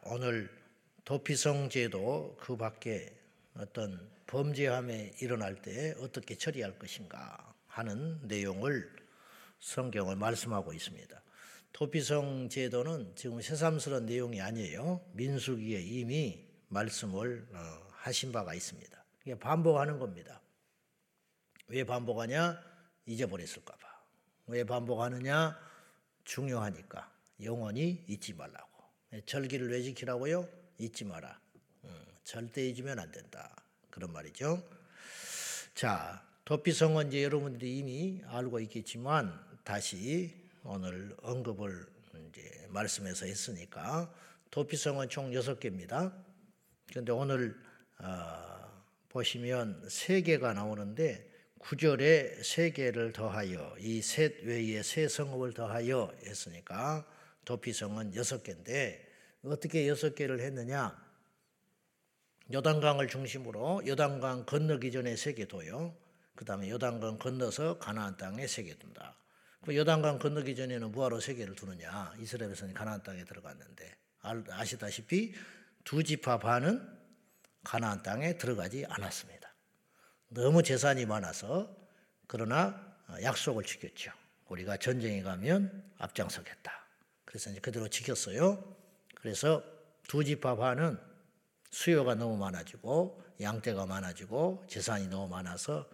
자, 오늘 도피성 제도 그 밖에 어떤 범죄함에 일어날 때 어떻게 처리할 것인가 하는 내용을 성경을 말씀하고 있습니다. 도피성 제도는 지금 새삼스러운 내용이 아니에요. 민수기에 이미 말씀을 어, 하신 바가 있습니다. 이게 반복하는 겁니다. 왜 반복하냐? 잊어버렸을까 봐. 왜 반복하느냐? 중요하니까. 영원히 잊지 말라고. 절기를 왜 지키라고요? 잊지 마라. 음, 절대 잊으면 안 된다. 그런 말이죠. 자, 도피성은 이제 여러분들이 이미 알고 있겠지만 다시 오늘 언급을 이제 말씀에서 했으니까 도피성은 총 여섯 개입니다. 그런데 오늘 어, 보시면 세 개가 나오는데 구절에 세 개를 더하여 이 셋 외에 세 성읍을 더하여 했으니까 도피성은 여섯 개인데 어떻게 여섯 개를 했느냐? 요단강을 중심으로 요단강 건너기 전에 세개 둬요. 그 다음에 요단강 건너서 가나안 땅에 세 개 둔다. 그 요단강 건너기 전에는 뭐하러 세 개를 두느냐? 이스라엘에서는 가나안 땅에 들어갔는데 아시다시피 두 지파 반은 가나안 땅에 들어가지 않았습니다. 너무 재산이 많아서 그러나 약속을 지켰죠. 우리가 전쟁에 가면 앞장서겠다. 그래서 이제 그대로 지켰어요. 그래서 두 반은 수요가 너무 많아지고 양떼가 많아지고 재산이 너무 많아서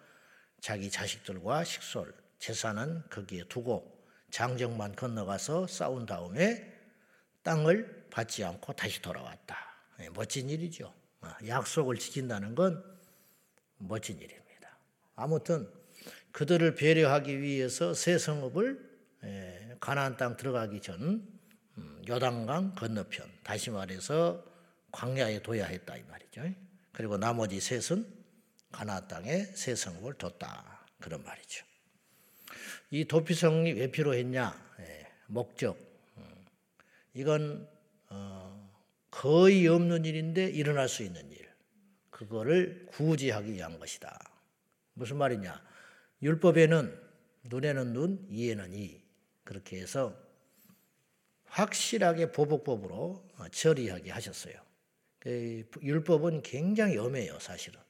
자기 자식들과 식솔, 재산은 거기에 두고 장정만 건너가서 싸운 다음에 땅을 받지 않고 다시 돌아왔다. 예, 멋진 일이죠. 아, 약속을 지킨다는 건 멋진 일입니다. 아무튼 그들을 배려하기 위해서 새 성읍을 예, 가나안 땅 들어가기 전 음, 요단강 건너편 다시 말해서 광야에 둬야 했다 이 말이죠. 그리고 나머지 셋은 가나안 땅에 새 성읍을 뒀다 그런 말이죠. 이 도피성이 왜 필요했냐? 예, 목적. 음, 이건 어, 거의 없는 일인데 일어날 수 있는 일. 그거를 구제하기 위한 것이다. 무슨 말이냐? 율법에는 눈에는 눈, 이에는 이. 그렇게 해서 확실하게 보복법으로 처리하게 하셨어요. 그 율법은 굉장히 엄해요, 사실은.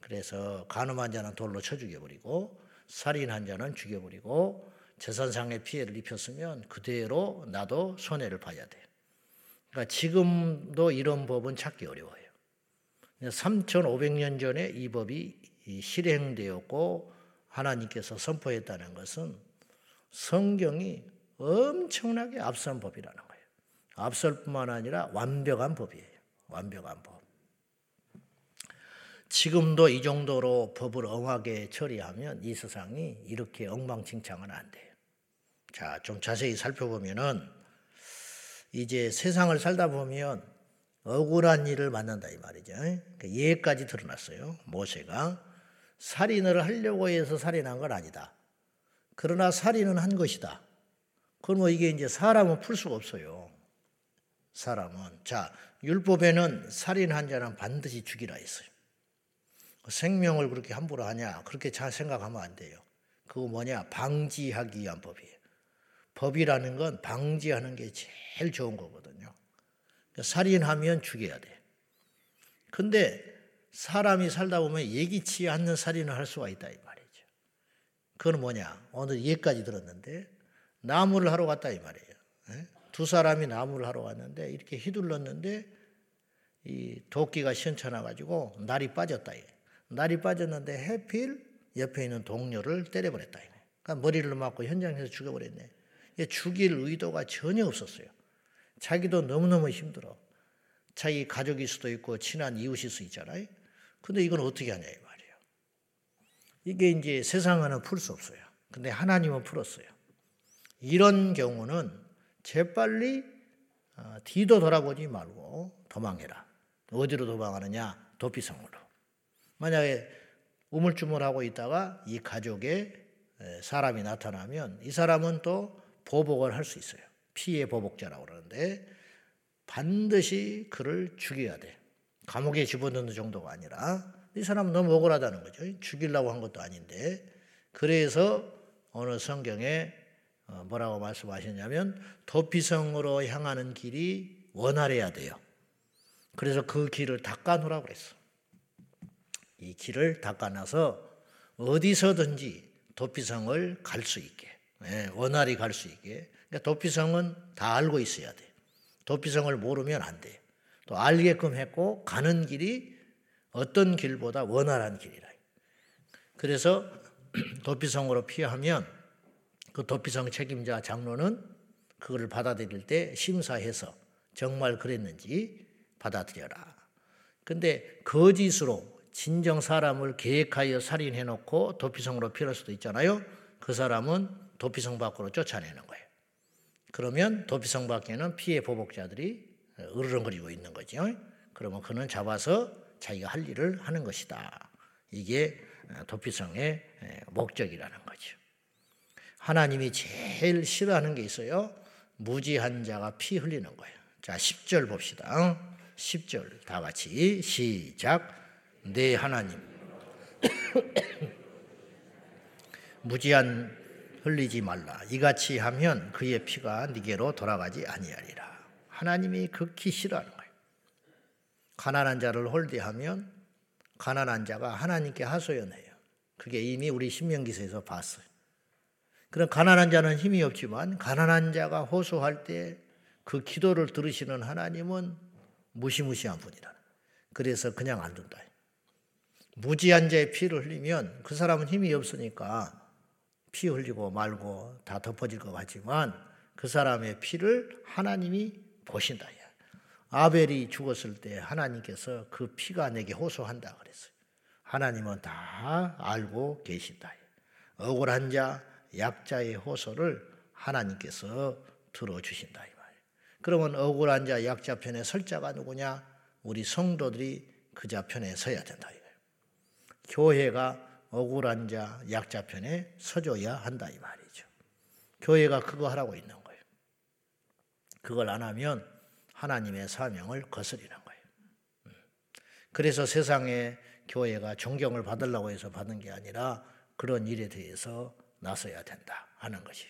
그래서 간음한 자는 돌로 쳐 죽여버리고 살인한 자는 죽여버리고 재산상의 피해를 입혔으면 그대로 나도 손해를 봐야 돼. 그러니까 지금도 이런 법은 찾기 어려워요. 3,500년 전에 이 법이 실행되었고 하나님께서 선포했다는 것은 성경이 엄청나게 앞선 법이라는 거예요. 앞설 뿐만 아니라 완벽한 법이에요. 완벽한 법. 지금도 이 정도로 법을 엄하게 처리하면 이 세상이 이렇게 엉망진창은 안 돼요. 자, 좀 자세히 살펴보면은 이제 세상을 살다 보면 억울한 일을 만난다 이 말이죠. 그 예까지 드러났어요. 모세가 살인을 하려고 해서 살인한 건 아니다. 그러나 살인은 한 것이다. 그러면 이게 이제 사람은 풀 수가 없어요. 사람은. 자, 율법에는 살인한 자는 반드시 죽이라 했어요. 생명을 그렇게 함부로 하냐? 그렇게 잘 생각하면 안 돼요. 그거 뭐냐? 방지하기 위한 법이에요. 법이라는 건 방지하는 게 제일 좋은 거거든요. 그러니까 살인하면 죽여야 돼. 근데 사람이 살다 보면 예기치 않는 살인을 할 수가 있다 이 말이죠. 그건 뭐냐? 오늘 예까지 들었는데 나무를 하러 갔다 이 말이에요. 예? 두 사람이 나무를 하러 갔는데 이렇게 휘둘렀는데 이 도끼가 시원찮아 가지고 날이 빠졌다. 날이 빠졌는데 해필 옆에 있는 동료를 때려버렸다. 그러니까 머리를 맞고 현장에서 죽여버렸네. 죽일 의도가 전혀 없었어요. 자기도 너무너무 힘들어. 자기 가족일 수도 있고 친한 이웃일 수 있잖아요. 근데 이건 어떻게 하냐 이 말 이게 이제 세상에는 풀수 없어요. 근데 하나님은 풀었어요. 이런 경우는 재빨리 어, 뒤도 돌아보지 말고 도망해라. 어디로 도망하느냐? 도피성으로. 만약에 우물쭈물하고 있다가 이 가족에 사람이 나타나면 이 사람은 또 보복을 할 수 있어요. 피해 보복자라고 그러는데 반드시 그를 죽여야 돼. 감옥에 집어넣는 정도가 아니라 이 사람은 너무 억울하다는 거죠. 죽이려고 한 것도 아닌데 그래서 어느 성경에 어, 뭐라고 말씀하셨냐면 도피성으로 향하는 길이 원활해야 돼요. 그래서 그 길을 닦아놓으라고 그랬어. 이 길을 닦아놔서 어디서든지 도피성을 갈 수 있게, 예, 원활히 갈 수 있게. 그러니까 도피성은 다 알고 있어야 돼. 도피성을 모르면 안 돼. 또 알게끔 했고 가는 길이 어떤 길보다 원활한 길이라. 그래서 도피성으로 피하면 그 도피성 책임자 장로는 그거를 받아들일 때 심사해서 정말 그랬는지 받아들여라. 근데 거짓으로 진정 사람을 계획하여 살인해 놓고 도피성으로 피할 수도 있잖아요. 그 사람은 도피성 밖으로 쫓아내는 거예요. 그러면 도피성 밖에는 피해 보복자들이 으르렁거리고 있는 거죠. 그러면 그는 잡아서 자기가 할 일을 하는 것이다. 이게 도피성의 목적이라는 거죠. 하나님이 제일 싫어하는 게 있어요. 무지한 자가 피 흘리는 거예요. 자, 10절 봅시다. 10절 다 같이 시작. 네 하나님. 무지한 흘리지 말라. 이같이 하면 그의 피가 네게로 돌아가지 아니하리라. 하나님이 극히 싫어하는 거예요. 가난한 자를 홀대하면 가난한 자가 하나님께 하소연해요. 그게 이미 우리 신명기서에서 봤어요. 그런 가난한 자는 힘이 없지만 가난한 자가 호소할 때 그 기도를 들으시는 하나님은 무시무시한 분이라. 그래서 그냥 안 둔다. 무지한 자의 피를 흘리면 그 사람은 힘이 없으니까 피 흘리고 말고 다 덮어질 것 같지만 그 사람의 피를 하나님이 보신다. 아벨이 죽었을 때 하나님께서 그 피가 내게 호소한다 그랬어요. 하나님은 다 알고 계신다. 억울한 자, 약자의 호소를 하나님께서 들어주신다. 이 말이에요. 그러면 억울한 자, 약자 편에 설 자가 누구냐? 우리 성도들이 그자 편에 서야 된다. 교회가 억울한 자, 약자 편에 서줘야 한다. 이 말이죠. 교회가 그거 하라고 있는 거예요. 그걸 안 하면 하나님의 사명을 거스리는 거예요. 음. 그래서 세상에 교회가 존경을 받으려고 해서 받은 게 아니라 그런 일에 대해서 나서야 된다 하는 것이.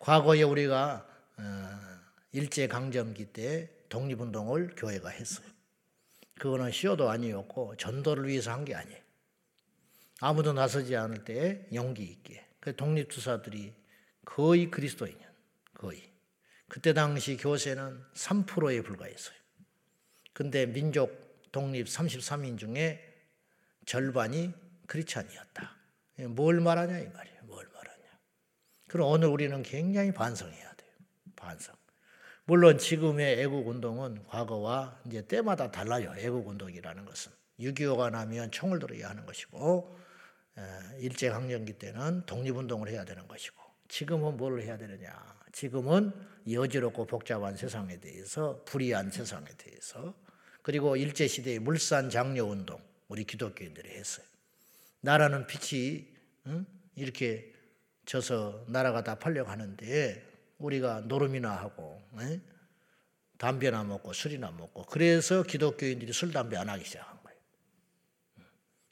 과거에 우리가 어, 일제 강점기 때 독립운동을 교회가 했어요. 그거는 시효도 아니었고 전도를 위해서 한 게 아니에요. 아무도 나서지 않을 때 용기 있게. 그 독립투사들이 거의 그리스도인이야. 거의. 그때 당시 교세는 3%에 불과했어요. 근데 민족 독립 33인 중에 절반이 크리스찬이었다. 뭘 말하냐 이 말이에요. 뭘 말하냐. 그럼 오늘 우리는 굉장히 반성해야 돼요. 반성. 물론 지금의 애국 운동은 과거와 이제 때마다 달라요. 애국 운동이라는 것은 6.25가 나면 총을 들어야 하는 것이고 일제 강점기 때는 독립 운동을 해야 되는 것이고 지금은 뭘 해야 되느냐? 지금은 여지롭고 복잡한 세상에 대해서 불이한 세상에 대해서 그리고 일제 시대의 물산 장려 운동 우리 기독교인들이 했어요. 나라는 빛이 응? 이렇게 져서 나라가 다 팔려가는데 우리가 노름이나 하고 에? 담배나 먹고 술이나 먹고 그래서 기독교인들이 술 담배 안 하기 시작한 거예요.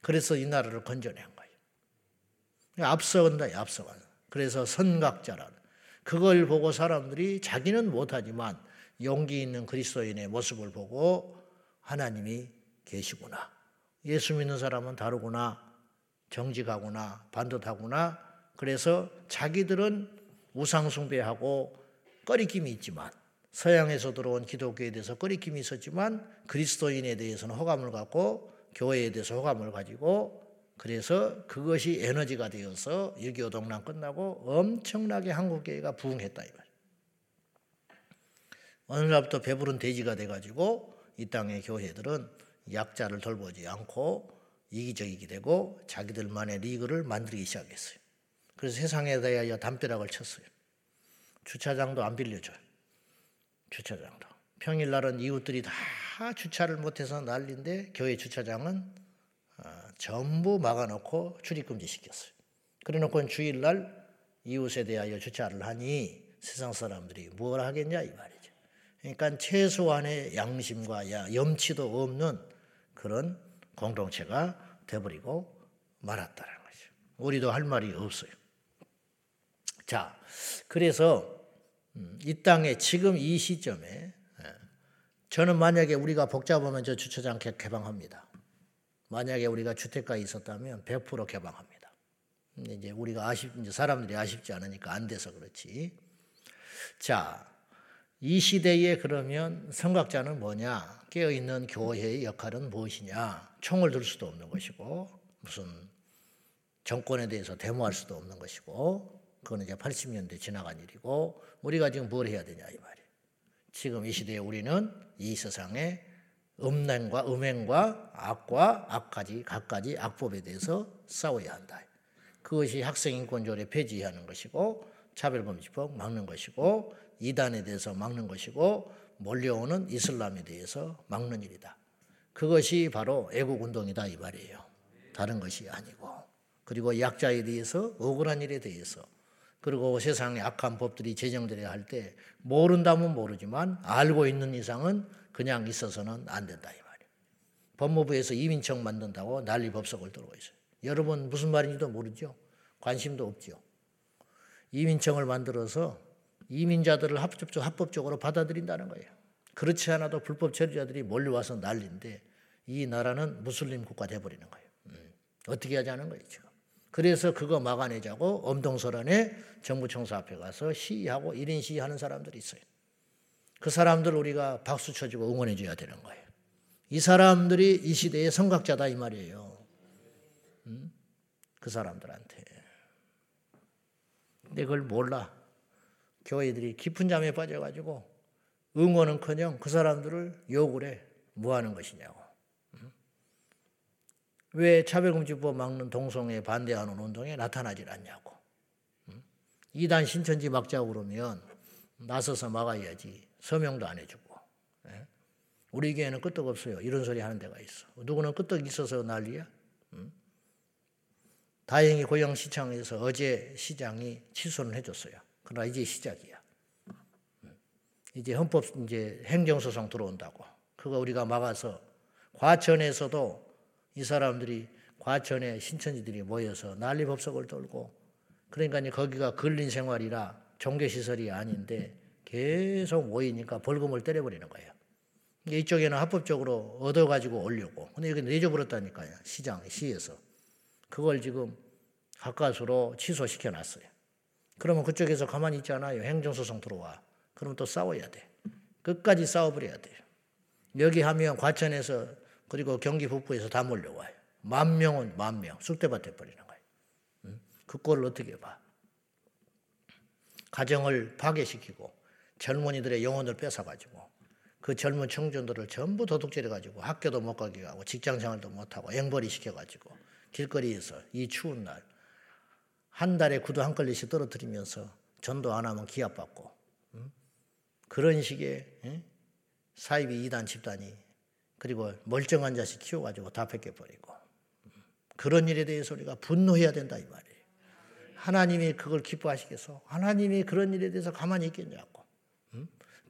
그래서 이 나라를 건져낸 거예요. 앞서간다, 앞서간. 그래서 선각자라는 그걸 보고 사람들이 자기는 못하지만 용기 있는 그리스도인의 모습을 보고 하나님이 계시구나. 예수 믿는 사람은 다르구나. 정직하구나. 반듯하구나. 그래서 자기들은 우상숭배하고 꺼리낌이 있지만 서양에서 들어온 기독교에 대해서 꺼리낌이 있었지만 그리스도인에 대해서는 호감을 갖고 교회에 대해서 호감을 가지고 그래서 그것이 에너지가 되어서 6.25 동란 끝나고 엄청나게 한국교회가 부흥했다 이 말. 어느 날부터 배부른 돼지가 돼가지고 이 땅의 교회들은 약자를 돌보지 않고 이기적이게 되고 자기들만의 리그를 만들기 시작했어요. 그래서 세상에 대하여 담벼락을 쳤어요. 주차장도 안 빌려줘요. 주차장도. 평일날은 이웃들이 다 주차를 못해서 난리인데 교회 주차장은 전부 막아놓고 출입금지 시켰어요. 그래놓고 주일날 이웃에 대하여 주차를 하니 세상 사람들이 뭘 하겠냐 이 말이죠. 그러니까 최소한의 양심과 염치도 없는 그런 공동체가 돼버리고 말았다는 거죠. 우리도 할 말이 없어요. 자, 그래서 음, 이 땅에 지금 이 시점에 저는 만약에 우리가 복잡하면 저 주차장 개방합니다. 만약에 우리가 주택가에 있었다면 100% 개방합니다. 근데 이제 우리가 아쉽, 이제 사람들이 아쉽지 않으니까 안 돼서 그렇지. 자, 이 시대에 그러면 성각자는 뭐냐? 깨어있는 교회의 역할은 무엇이냐? 총을 들 수도 없는 것이고, 무슨 정권에 대해서 데모할 수도 없는 것이고, 그건 이제 80년대 지나간 일이고, 우리가 지금 뭘 해야 되냐, 이 말이에요. 지금 이 시대에 우리는 이 세상에 음란과 음행과 악과 악까지 각가지 악법에 대해서 싸워야 한다. 그것이 학생인권조례 폐지하는 것이고 차별금지법 막는 것이고 이단에 대해서 막는 것이고 몰려오는 이슬람에 대해서 막는 일이다. 그것이 바로 애국운동이다 이 말이에요. 다른 것이 아니고 그리고 약자에 대해서 억울한 일에 대해서 그리고 세상의 악한 법들이 제정되려 할 때 모른다면 모르지만 알고 있는 이상은 그냥 있어서는 안 된다 이 말이에요. 법무부에서 이민청 만든다고 난리 법석을 들고 있어요. 여러분 무슨 말인지도 모르죠. 관심도 없죠. 이민청을 만들어서 이민자들을 합법적, 합법적 으로 받아들인다는 거예요. 그렇지 않아도 불법 체류자들이 몰려와서 난리인데 이 나라는 무슬림 국가 돼버리는 거예요. 음. 어떻게 하자는 거예요 지금. 그래서 그거 막아내자고 엄동설안에 정부 청사 앞에 가서 시위하고 1인 시위하는 사람들이 있어요. 그 사람들 우리가 박수 쳐주고 응원해 줘야 되는 거예요. 이 사람들이 이 시대의 성각자다 이 말이에요. 음? 그 사람들한테. 근데 그걸 몰라. 교회들이 깊은 잠에 빠져가지고 응원은커녕 그 사람들을 욕을 해. 뭐 하는 것이냐고. 왜 차별금지법 막는 동성애 반대하는 운동에 나타나질 않냐고. 이단 신천지 막자고 그러면 나서서 막아야지. 서명도 안 해주고. 예? 우리 교회는 끄떡 없어요. 이런 소리 하는 데가 있어. 누구는 끄떡 있어서 난리야. 다행히 고양시청에서 어제 시장이 취소를 해줬어요. 그러나 이제 시작이야. 이제 헌법 이제 행정소송 들어온다고. 그거 우리가 막아서 과천에서도 이 사람들이 과천에 신천지들이 모여서 난리 법석을 돌고 그러니까 거기가 근린 생활이라 종교시설이 아닌데 계속 모이니까 벌금을 때려버리는 거예요. 이쪽에는 합법적으로 얻어가지고 올려고. 근데 여기 내줘버렸다니까요. 시장, 시에서. 그걸 지금 가까스로 취소시켜 놨어요. 그러면 그쪽에서 가만히 있지 않아요. 행정소송 들어와. 그러면 또 싸워야 돼. 끝까지 싸워버려야 돼요. 여기 하면 과천에서 그리고 경기 북부에서 다 몰려와요. 만 명은 만 명. 쑥대밭 해버리는 거예요. 응? 그 꼴을 어떻게 봐. 가정을 파괴시키고 젊은이들의 영혼을 뺏어가지고 그 젊은 청년들을 전부 도둑질해가지고 학교도 못 가게 하고 직장 생활도 못하고 앵벌이 시켜가지고 길거리에서 이 추운 날 한 달에 구두 한 걸리씩 떨어뜨리면서 전도 안 하면 기합받고 그런 식의 사이비 이단 집단이 그리고 멀쩡한 자식 키워가지고 다 뺏겨버리고 그런 일에 대해서 우리가 분노해야 된다 이 말이에요. 하나님이 그걸 기뻐하시겠어? 하나님이 그런 일에 대해서 가만히 있겠냐고.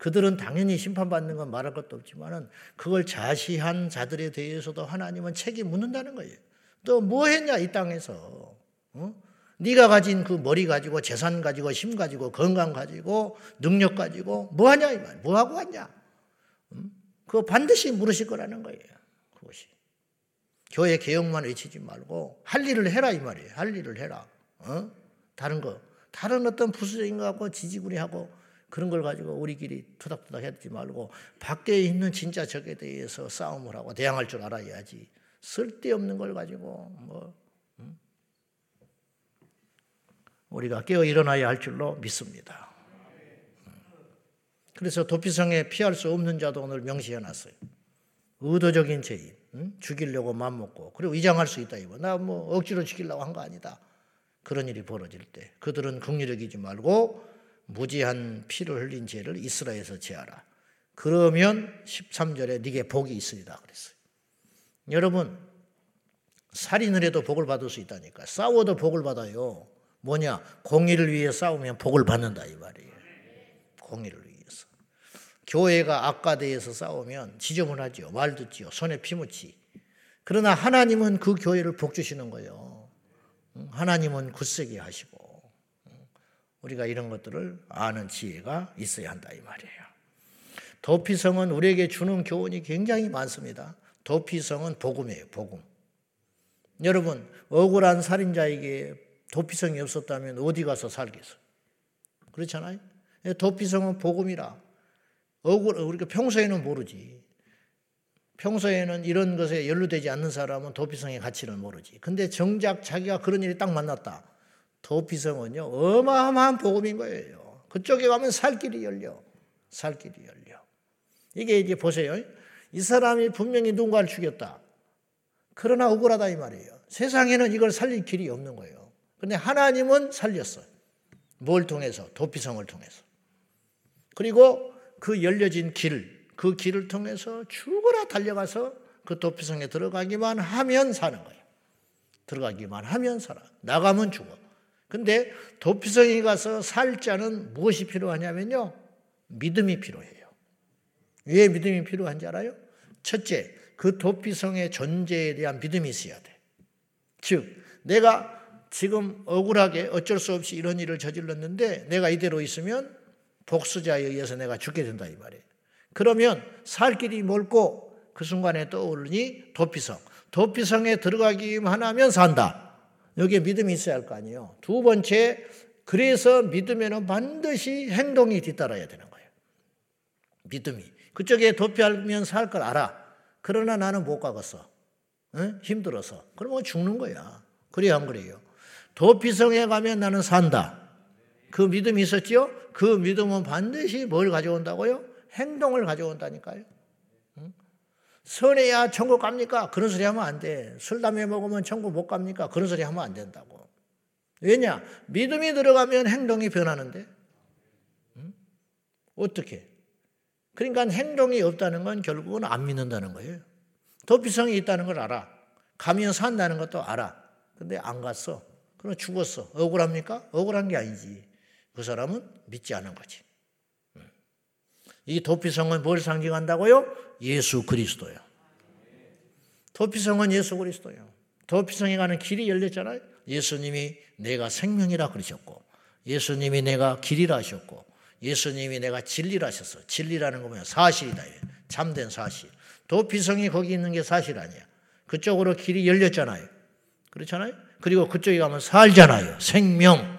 그들은 당연히 심판받는 건 말할 것도 없지만은 그걸 자시한 자들에 대해서도 하나님은 책임 묻는다는 거예요. 또 뭐 했냐 이 땅에서? 어? 네가 가진 그 머리 가지고 재산 가지고 힘 가지고 건강 가지고 능력 가지고 뭐 하냐 이 말. 뭐 하고 왔냐? 그거 반드시 물으실 거라는 거예요. 그것이. 교회 개혁만 외치지 말고 할 일을 해라 이 말이에요. 할 일을 해라. 어? 다른 거. 다른 어떤 부수적인 거 하고 지지구리하고 그런 걸 가지고 우리끼리 투닥투닥 하지 말고 밖에 있는 진짜 적에 대해서 싸움을 하고 대항할 줄 알아야지. 쓸데없는 걸 가지고 뭐 우리가 깨어 일어나야 할 줄로 믿습니다. 그래서 도피성에 피할 수 없는 자도 오늘 명시해 놨어요. 의도적인 죄인, 응? 죽이려고 맘먹고 그리고 위장할 수 있다 이거. 나 뭐 억지로 죽이려고 한 거 아니다. 그런 일이 벌어질 때 그들은 긍휼여기지 말고 무지한 피를 흘린 죄를 이스라엘에서 제하라. 그러면 13절에 네게 복이 있으리다 그랬어요. 여러분 살인을 해도 복을 받을 수 있다니까. 싸워도 복을 받아요. 뭐냐? 공의를 위해 싸우면 복을 받는다 이 말이에요. 공의를 위해서. 교회가 악과대에서 싸우면 지저분하지요. 말 듣지요. 손에 피 묻지. 그러나 하나님은 그 교회를 복 주시는 거예요. 하나님은 굳세게 하시고 우리가 이런 것들을 아는 지혜가 있어야 한다 이 말이에요. 도피성은 우리에게 주는 교훈이 굉장히 많습니다. 도피성은 복음이에요, 복음. 여러분, 억울한 살인자에게 도피성이 없었다면 어디 가서 살겠어요? 그렇잖아요? 예, 도피성은 복음이라. 억울, 우리가 평소에는 모르지. 평소에는 이런 것에 연루되지 않는 사람은 도피성의 가치를 모르지. 근데 정작 자기가 그런 일이 딱 만났다. 도피성은요, 어마어마한 복음인 거예요. 그쪽에 가면 살 길이 열려. 살 길이 열려. 이게 이제 보세요. 이 사람이 분명히 누군가를 죽였다. 그러나 억울하다 이 말이에요. 세상에는 이걸 살릴 길이 없는 거예요. 근데 하나님은 살렸어요. 뭘 통해서? 도피성을 통해서. 그리고 그 열려진 길, 그 길을 통해서 죽어라 달려가서 그 도피성에 들어가기만 하면 사는 거예요. 들어가기만 하면 살아. 나가면 죽어. 근데 도피성에 가서 살 자는 무엇이 필요하냐면요. 믿음이 필요해요. 왜 믿음이 필요한지 알아요? 첫째, 그 도피성의 존재에 대한 믿음이 있어야 돼. 즉, 내가 지금 억울하게 어쩔 수 없이 이런 일을 저질렀는데 내가 이대로 있으면 복수자에 의해서 내가 죽게 된다 이 말이에요. 그러면 살 길이 멀고 그 순간에 떠오르니 도피성. 도피성에 들어가기만 하면 산다. 여기에 믿음이 있어야 할 거 아니에요. 두 번째, 그래서 믿으면 반드시 행동이 뒤따라야 되는 거예요. 믿음이. 그쪽에 도피하면 살걸 알아. 그러나 나는 못 가겠어. 응? 힘들어서. 그러면 죽는 거야. 그래야 안 그래요. 도피성에 가면 나는 산다. 그 믿음이 있었죠? 그 믿음은 반드시 뭘 가져온다고요? 행동을 가져온다니까요. 응? 선해야 천국 갑니까? 그런 소리 하면 안 돼. 술, 담배 먹으면 천국 못 갑니까? 그런 소리 하면 안 된다고. 왜냐? 믿음이 들어가면 행동이 변하는데. 응? 어떻게? 그러니까 행동이 없다는 건 결국은 안 믿는다는 거예요. 도피성이 있다는 걸 알아. 가면 산다는 것도 알아. 근데 안 갔어. 그럼 죽었어. 억울합니까? 억울한 게 아니지. 그 사람은 믿지 않은 거지. 음. 이 도피성은 뭘 상징한다고요? 예수 그리스도요. 도피성은 예수 그리스도요. 도피성에 가는 길이 열렸잖아요. 예수님이 내가 생명이라 그러셨고, 예수님이 내가 길이라 하셨고, 예수님이 내가 진리라 하셨어. 진리라는 거 뭐야? 사실이다. 참된 사실. 도피성이 거기 있는 게 사실 아니야. 그쪽으로 길이 열렸잖아요. 그렇잖아요? 그리고 그쪽에 가면 살잖아요. 생명.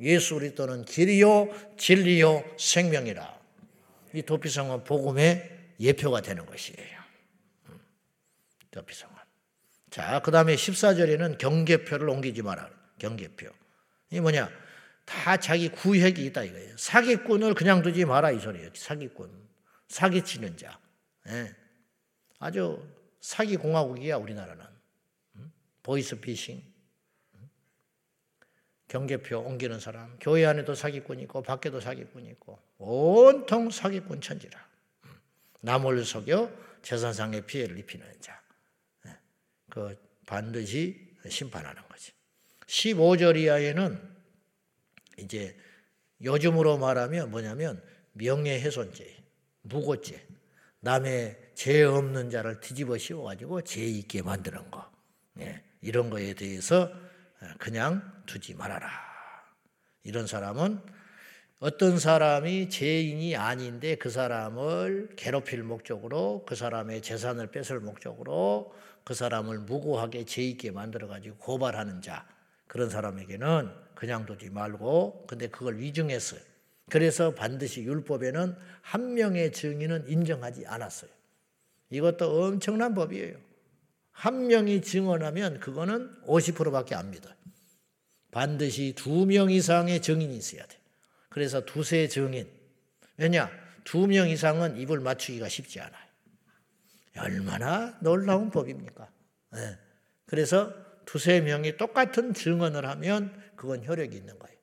예수 그리스도는 길이요, 진리요, 생명이라. 이 도피성은 복음의 예표가 되는 것이에요. 음, 도피성은. 자, 그 다음에 14절에는 경계표를 옮기지 마라. 경계표. 이 뭐냐? 다 자기 구획이 있다 이거예요. 사기꾼을 그냥 두지 마라 이 소리예요. 사기꾼. 사기치는 자. 예. 아주 사기 공화국이야 우리나라는. 음? 보이스 피싱. 음? 경계표 옮기는 사람. 교회 안에도 사기꾼 있고 밖에도 사기꾼 있고 온통 사기꾼 천지라. 음? 남을 속여 재산상의 피해를 입히는 자. 예. 그 반드시 심판하는 거지. 15절 이하에는 이제 요즘으로 말하면 뭐냐면 명예훼손죄, 무고죄, 남의 죄 없는 자를 뒤집어 씌워가지고 죄 있게 만드는 거, 예, 이런 거에 대해서 그냥 두지 말아라. 이런 사람은 어떤 사람이 죄인이 아닌데 그 사람을 괴롭힐 목적으로 그 사람의 재산을 뺏을 목적으로 그 사람을 무고하게 죄 있게 만들어 가지고 고발하는 자 그런 사람에게는 그냥 두지 말고 근데 그걸 위증했어요. 그래서 반드시 율법에는 한 명의 증인은 인정하지 않았어요. 이것도 엄청난 법이에요. 한 명이 증언하면 그거는 50%밖에 안 믿어요. 반드시 두 명 이상의 증인이 있어야 돼. 그래서 두세 증인. 왜냐? 두 명 이상은 입을 맞추기가 쉽지 않아요. 얼마나 놀라운 법입니까? 네. 그래서 두세 명이 똑같은 증언을 하면 그건 효력이 있는 거예요.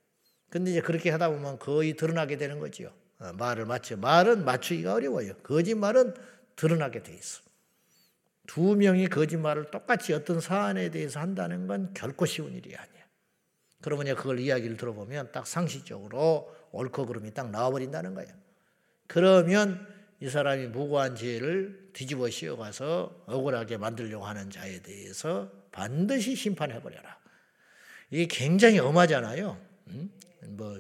근데 이제 그렇게 하다 보면 거의 드러나게 되는 거지요. 어, 말을 맞춰. 말은 맞추기가 어려워요. 거짓말은 드러나게 돼 있어. 두 명이 거짓말을 똑같이 어떤 사안에 대해서 한다는 건 결코 쉬운 일이 아니야. 그러면 그걸 이야기를 들어보면 딱 상식적으로 옳고 그름이 딱 나와버린다는 거예요. 그러면 이 사람이 무고한 죄를 뒤집어 씌워가서 억울하게 만들려고 하는 자에 대해서 반드시 심판해버려라. 이게 굉장히 엄하잖아요. 음? 뭐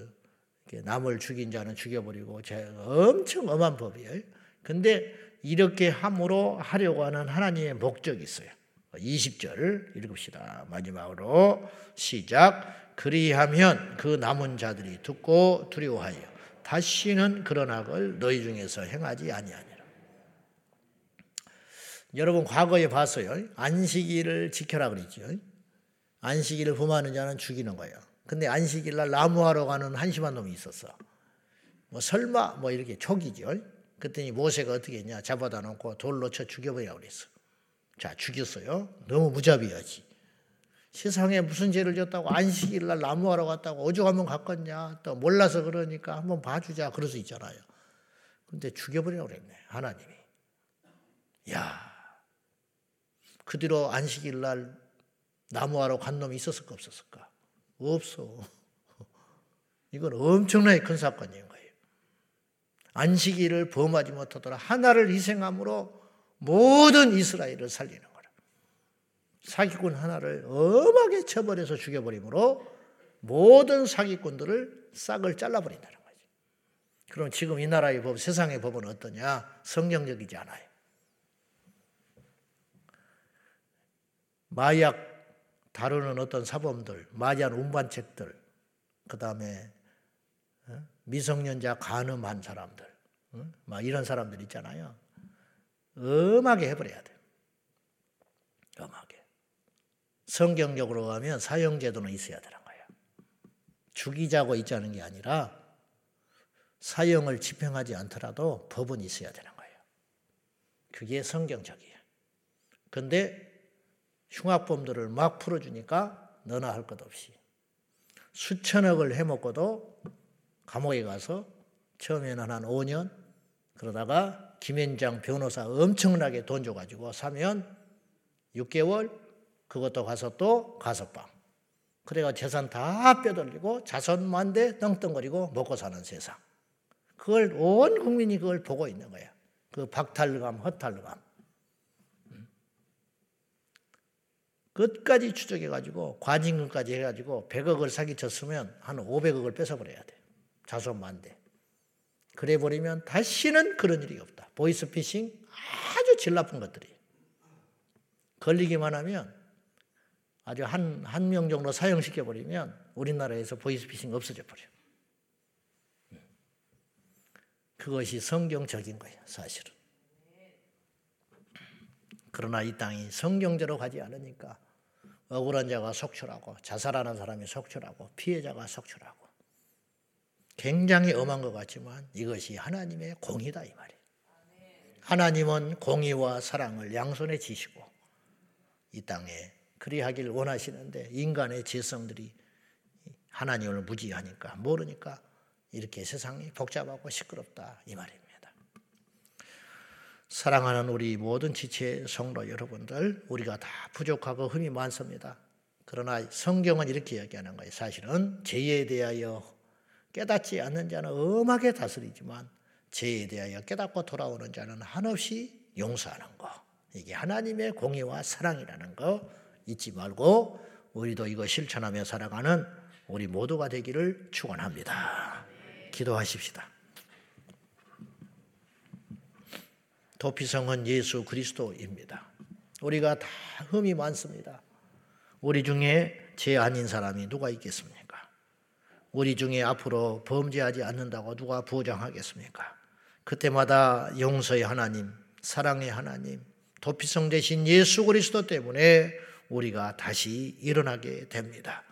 남을 죽인 자는 죽여버리고 엄청 엄한 법이에요. 근데 이렇게 함으로 하려고 하는 하나님의 목적이 있어요. 20절 읽읍시다. 마지막으로 시작. 그리하면 그 남은 자들이 듣고 두려워하여 다시는 그런 악을 너희 중에서 행하지 아니하니라. 여러분 과거에 봤어요. 안식일을 지켜라 그랬죠. 안식일을 범하는 자는 죽이는 거예요. 근데 안식일 날 나무하러 가는 한심한 놈이 있었어. 뭐 설마 뭐 이렇게 촉이죠. 그랬더니 모세가 어떻게 했냐. 잡아다 놓고 돌로 쳐 죽여버려 그랬어. 자 죽였어요. 너무 무자비하지. 세상에 무슨 죄를 졌다고 안식일 날 나무하러 갔다고 오죽하면 갔겠냐. 또 몰라서 그러니까 한번 봐주자. 그럴 수 있잖아요. 근데 죽여버리라고 그랬네. 하나님이. 야, 그 뒤로 안식일 날 나무하러 간 놈이 있었을까 없었을까? 없어. 이건 엄청나게 큰 사건인 거예요. 안식일을 범하지 못하더라 하나를 희생함으로 모든 이스라엘을 살리는 거라. 사기꾼 하나를 엄하게 쳐버려서 죽여버림으로 모든 사기꾼들을 싹을 잘라버린다는 거지. 그럼 지금 이 나라의 법, 세상의 법은 어떠냐? 성경적이지 않아요. 마약 다루는 어떤 사범들, 마약 운반책들, 그 다음에 어? 미성년자 간음한 사람들, 어? 막 이런 사람들 있잖아요. 엄하게 해버려야 돼요. 엄하게. 성경적으로 가면 사형제도는 있어야 되는 거예요. 죽이자고 있자는 게 아니라 사형을 집행하지 않더라도 법은 있어야 되는 거예요. 그게 성경적이에요. 근데 흉악범들을 막 풀어주니까 너나 할 것 없이 수천억을 해먹고도 감옥에 가서 처음에는 한 5년 그러다가 김현장 변호사 엄청나게 돈 줘가지고 사면 6개월 그것도 가서 또 가석방 그래가 재산 다 빼돌리고 자손만대 떵떵거리고 먹고 사는 세상 그걸 온 국민이 그걸 보고 있는 거야 그 박탈감 허탈감 끝까지 추적해가지고 과징금까지 해가지고 100억을 사기쳤으면 한 500억을 뺏어버려야 돼. 자손만대. 그래 버리면 다시는 그런 일이 없다. 보이스피싱 아주 질 나쁜 것들이. 걸리기만 하면 아주 한, 한 명 정도 사형시켜 버리면 우리나라에서 보이스피싱 없어져 버려. 그것이 성경적인 거예요, 사실은. 그러나 이 땅이 성경대로 가지 않으니까 억울한 자가 속출하고 자살하는 사람이 속출하고 피해자가 속출하고 굉장히 엄한 것 같지만 이것이 하나님의 공이다 이 말이에요. 하나님은 공의와 사랑을 양손에 지시고 이 땅에 그리하길 원하시는데 인간의 지성들이 하나님을 무지하니까 모르니까 이렇게 세상이 복잡하고 시끄럽다 이 말입니다. 사랑하는 우리 모든 지체 성도 여러분들, 우리가 다 부족하고 흠이 많습니다. 그러나 성경은 이렇게 이야기하는 거예요. 사실은 죄에 대하여 깨닫지 않는 자는 엄하게 다스리지만 죄에 대하여 깨닫고 돌아오는 자는 한없이 용서하는 거. 이게 하나님의 공의와 사랑이라는 거 잊지 말고 우리도 이거 실천하며 살아가는 우리 모두가 되기를 축원합니다. 기도하십시다. 도피성은 예수 그리스도입니다. 우리가 다 흠이 많습니다. 우리 중에 죄 아닌 사람이 누가 있겠습니까? 우리 중에 앞으로 범죄하지 않는다고 누가 보장하겠습니까? 그때마다 용서의 하나님, 사랑의 하나님, 도피성 대신 예수 그리스도 때문에 우리가 다시 일어나게 됩니다.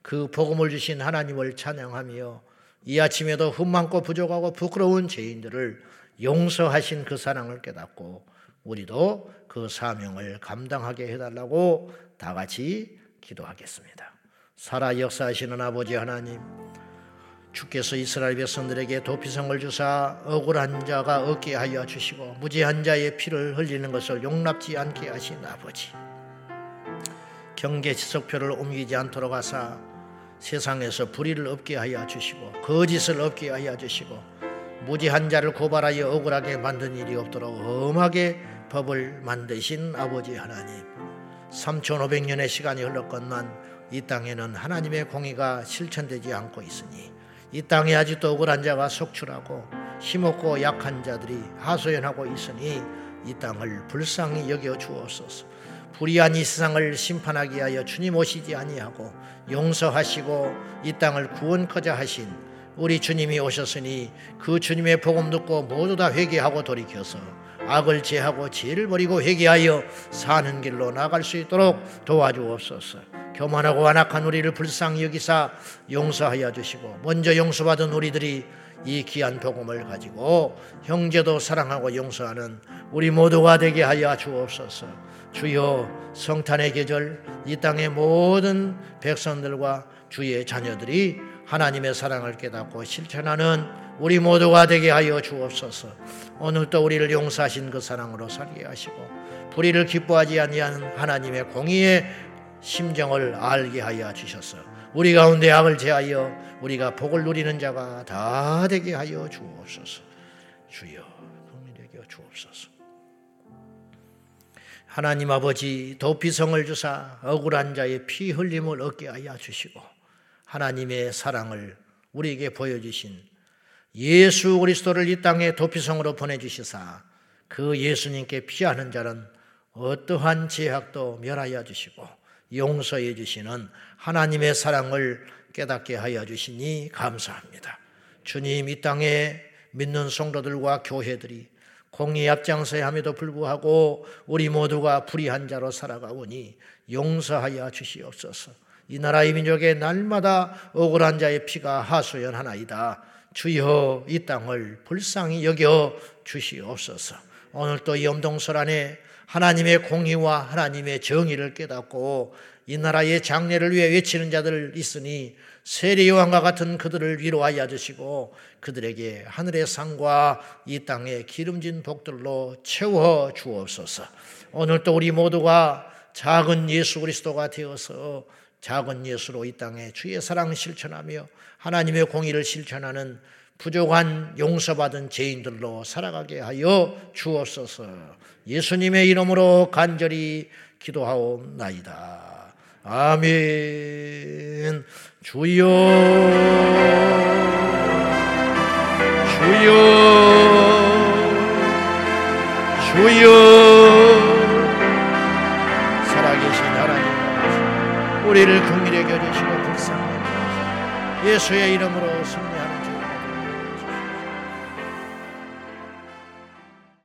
그 복음을 주신 하나님을 찬양하며 이 아침에도 흠 많고 부족하고 부끄러운 죄인들을 용서하신 그 사랑을 깨닫고 우리도 그 사명을 감당하게 해달라고 다 같이 기도하겠습니다. 살아 역사하시는 아버지 하나님, 주께서 이스라엘 백성들에게 도피성을 주사 억울한 자가 얻게 하여 주시고 무지한 자의 피를 흘리는 것을 용납지 않게 하신 아버지. 경계 지석표를 옮기지 않도록 하사 세상에서 불의를 없게 하여 주시고 거짓을 없게 하여 주시고 무지한 자를 고발하여 억울하게 만든 일이 없도록 엄하게 법을 만드신 아버지 하나님 3500년의 시간이 흘렀건만 이 땅에는 하나님의 공의가 실천되지 않고 있으니 이 땅에 아직도 억울한 자가 속출하고 힘없고 약한 자들이 하소연하고 있으니 이 땅을 불쌍히 여겨 주옵소서. 불의한 이 세상을 심판하기 위하여 주님 오시지 아니하고 용서하시고 이 땅을 구원커자 하신 우리 주님이 오셨으니 그 주님의 복음 듣고 모두 다 회개하고 돌이켜서 악을 제하고 죄를 버리고 회개하여 사는 길로 나갈 수 있도록 도와주옵소서. 교만하고 완악한 우리를 불쌍히 여기사 용서하여 주시고 먼저 용서받은 우리들이 이 귀한 복음을 가지고 형제도 사랑하고 용서하는 우리 모두가 되게 하여 주옵소서. 주여 성탄의 계절 이 땅의 모든 백성들과 주의 자녀들이 하나님의 사랑을 깨닫고 실천하는 우리 모두가 되게 하여 주옵소서. 오늘도 우리를 용서하신 그 사랑으로 살게 하시고 불의를 기뻐하지 아니하는 하나님의 공의의 심정을 알게 하여 주셔서 우리 가운데 악을 제하여 우리가 복을 누리는 자가 다 되게 하여 주옵소서. 주여 긍휼히 주옵소서. 하나님 아버지 도피성을 주사 억울한 자의 피 흘림을 얻게 하여 주시고 하나님의 사랑을 우리에게 보여주신 예수 그리스도를 이 땅에 도피성으로 보내주시사 그 예수님께 피하는 자는 어떠한 제약도 멸하여 주시고 용서해 주시는 하나님의 사랑을 깨닫게 하여 주시니 감사합니다. 주님 이 땅에 믿는 성도들과 교회들이 공의 앞장서야 함에도 불구하고 우리 모두가 불의한 자로 살아가오니 용서하여 주시옵소서. 이 나라의 민족의 날마다 억울한 자의 피가 하소연하나이다. 주여 이 땅을 불쌍히 여겨 주시옵소서. 오늘 또이 엄동설 안에 하나님의 공의와 하나님의 정의를 깨닫고 이 나라의 장례를 위해 외치는 자들 있으니 세례 요한과 같은 그들을 위로하여 주시고 그들에게 하늘의 상과 이 땅의 기름진 복들로 채워 주옵소서. 오늘 또 우리 모두가 작은 예수 그리스도가 되어서 작은 예수로 이 땅에 주의 사랑 실천하며 하나님의 공의를 실천하는 부족한 용서받은 죄인들로 살아가게 하여 주옵소서. 예수님의 이름으로 간절히 기도하옵나이다. 아멘. 주여, 주여, 주여, 우리를 긍휼히 여겨주시고 불쌍히 예수의 이름으로 승리하는